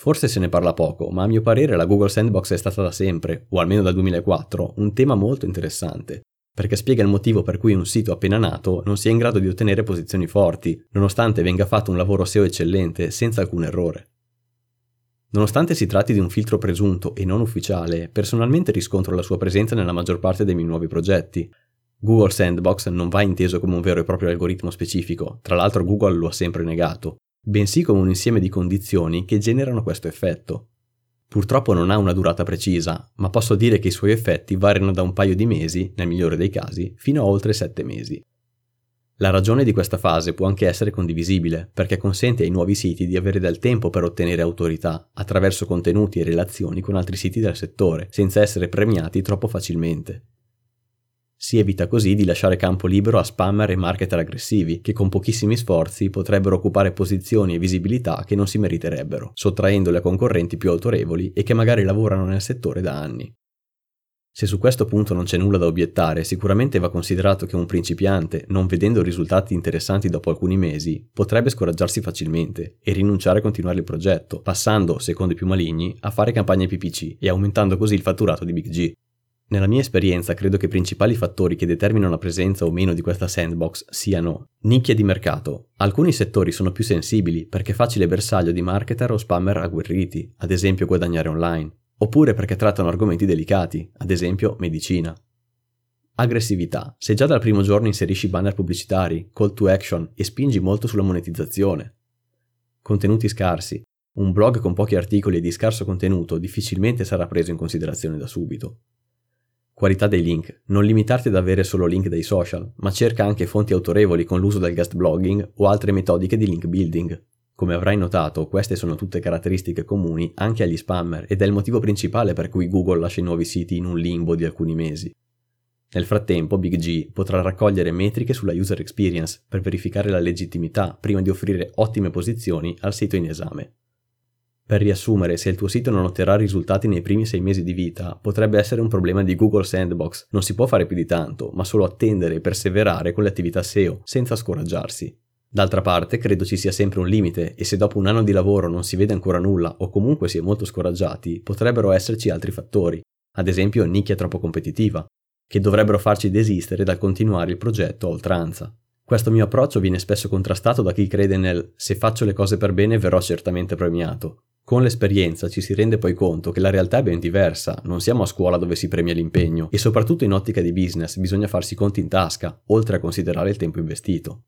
Forse se ne parla poco, ma a mio parere la Google Sandbox è stata da sempre, o almeno dal 2004, un tema molto interessante, perché spiega il motivo per cui un sito appena nato non sia in grado di ottenere posizioni forti, nonostante venga fatto un lavoro SEO eccellente senza alcun errore. Nonostante si tratti di un filtro presunto e non ufficiale, personalmente riscontro la sua presenza nella maggior parte dei miei nuovi progetti. Google Sandbox non va inteso come un vero e proprio algoritmo specifico, tra l'altro Google lo ha sempre negato, bensì come un insieme di condizioni che generano questo effetto. Purtroppo non ha una durata precisa, ma posso dire che i suoi effetti variano da un paio di mesi, nel migliore dei casi, fino a oltre sette mesi. La ragione di questa fase può anche essere condivisibile, perché consente ai nuovi siti di avere del tempo per ottenere autorità attraverso contenuti e relazioni con altri siti del settore, senza essere premiati troppo facilmente. Si evita così di lasciare campo libero a spammer e marketer aggressivi, che con pochissimi sforzi potrebbero occupare posizioni e visibilità che non si meriterebbero, sottraendole a concorrenti più autorevoli e che magari lavorano nel settore da anni. Se su questo punto non c'è nulla da obiettare, sicuramente va considerato che un principiante, non vedendo risultati interessanti dopo alcuni mesi, potrebbe scoraggiarsi facilmente e rinunciare a continuare il progetto, passando, secondo i più maligni, a fare campagne PPC e aumentando così il fatturato di Big G. Nella mia esperienza credo che i principali fattori che determinano la presenza o meno di questa sandbox siano nicchie di mercato. Alcuni settori sono più sensibili perché facile bersaglio di marketer o spammer agguerriti, ad esempio guadagnare online, oppure perché trattano argomenti delicati, ad esempio medicina. Aggressività. Se già dal primo giorno inserisci banner pubblicitari, call to action e spingi molto sulla monetizzazione. Contenuti scarsi. Un blog con pochi articoli e di scarso contenuto difficilmente sarà preso in considerazione da subito. Qualità dei link. Non limitarti ad avere solo link dai social, ma cerca anche fonti autorevoli con l'uso del guest blogging o altre metodiche di link building. Come avrai notato, queste sono tutte caratteristiche comuni anche agli spammer ed è il motivo principale per cui Google lascia i nuovi siti in un limbo di alcuni mesi. Nel frattempo, Big G potrà raccogliere metriche sulla user experience per verificare la legittimità prima di offrire ottime posizioni al sito in esame. Per riassumere, se il tuo sito non otterrà risultati nei primi sei mesi di vita, potrebbe essere un problema di Google Sandbox. Non si può fare più di tanto, ma solo attendere e perseverare con le attività SEO, senza scoraggiarsi. D'altra parte, credo ci sia sempre un limite e se dopo un anno di lavoro non si vede ancora nulla o comunque si è molto scoraggiati, potrebbero esserci altri fattori, ad esempio nicchia troppo competitiva, che dovrebbero farci desistere dal continuare il progetto a oltranza. Questo mio approccio viene spesso contrastato da chi crede nel se faccio le cose per bene verrò certamente premiato, con l'esperienza ci si rende poi conto che la realtà è ben diversa, non siamo a scuola dove si premia l'impegno e soprattutto in ottica di business bisogna farsi conti in tasca, oltre a considerare il tempo investito.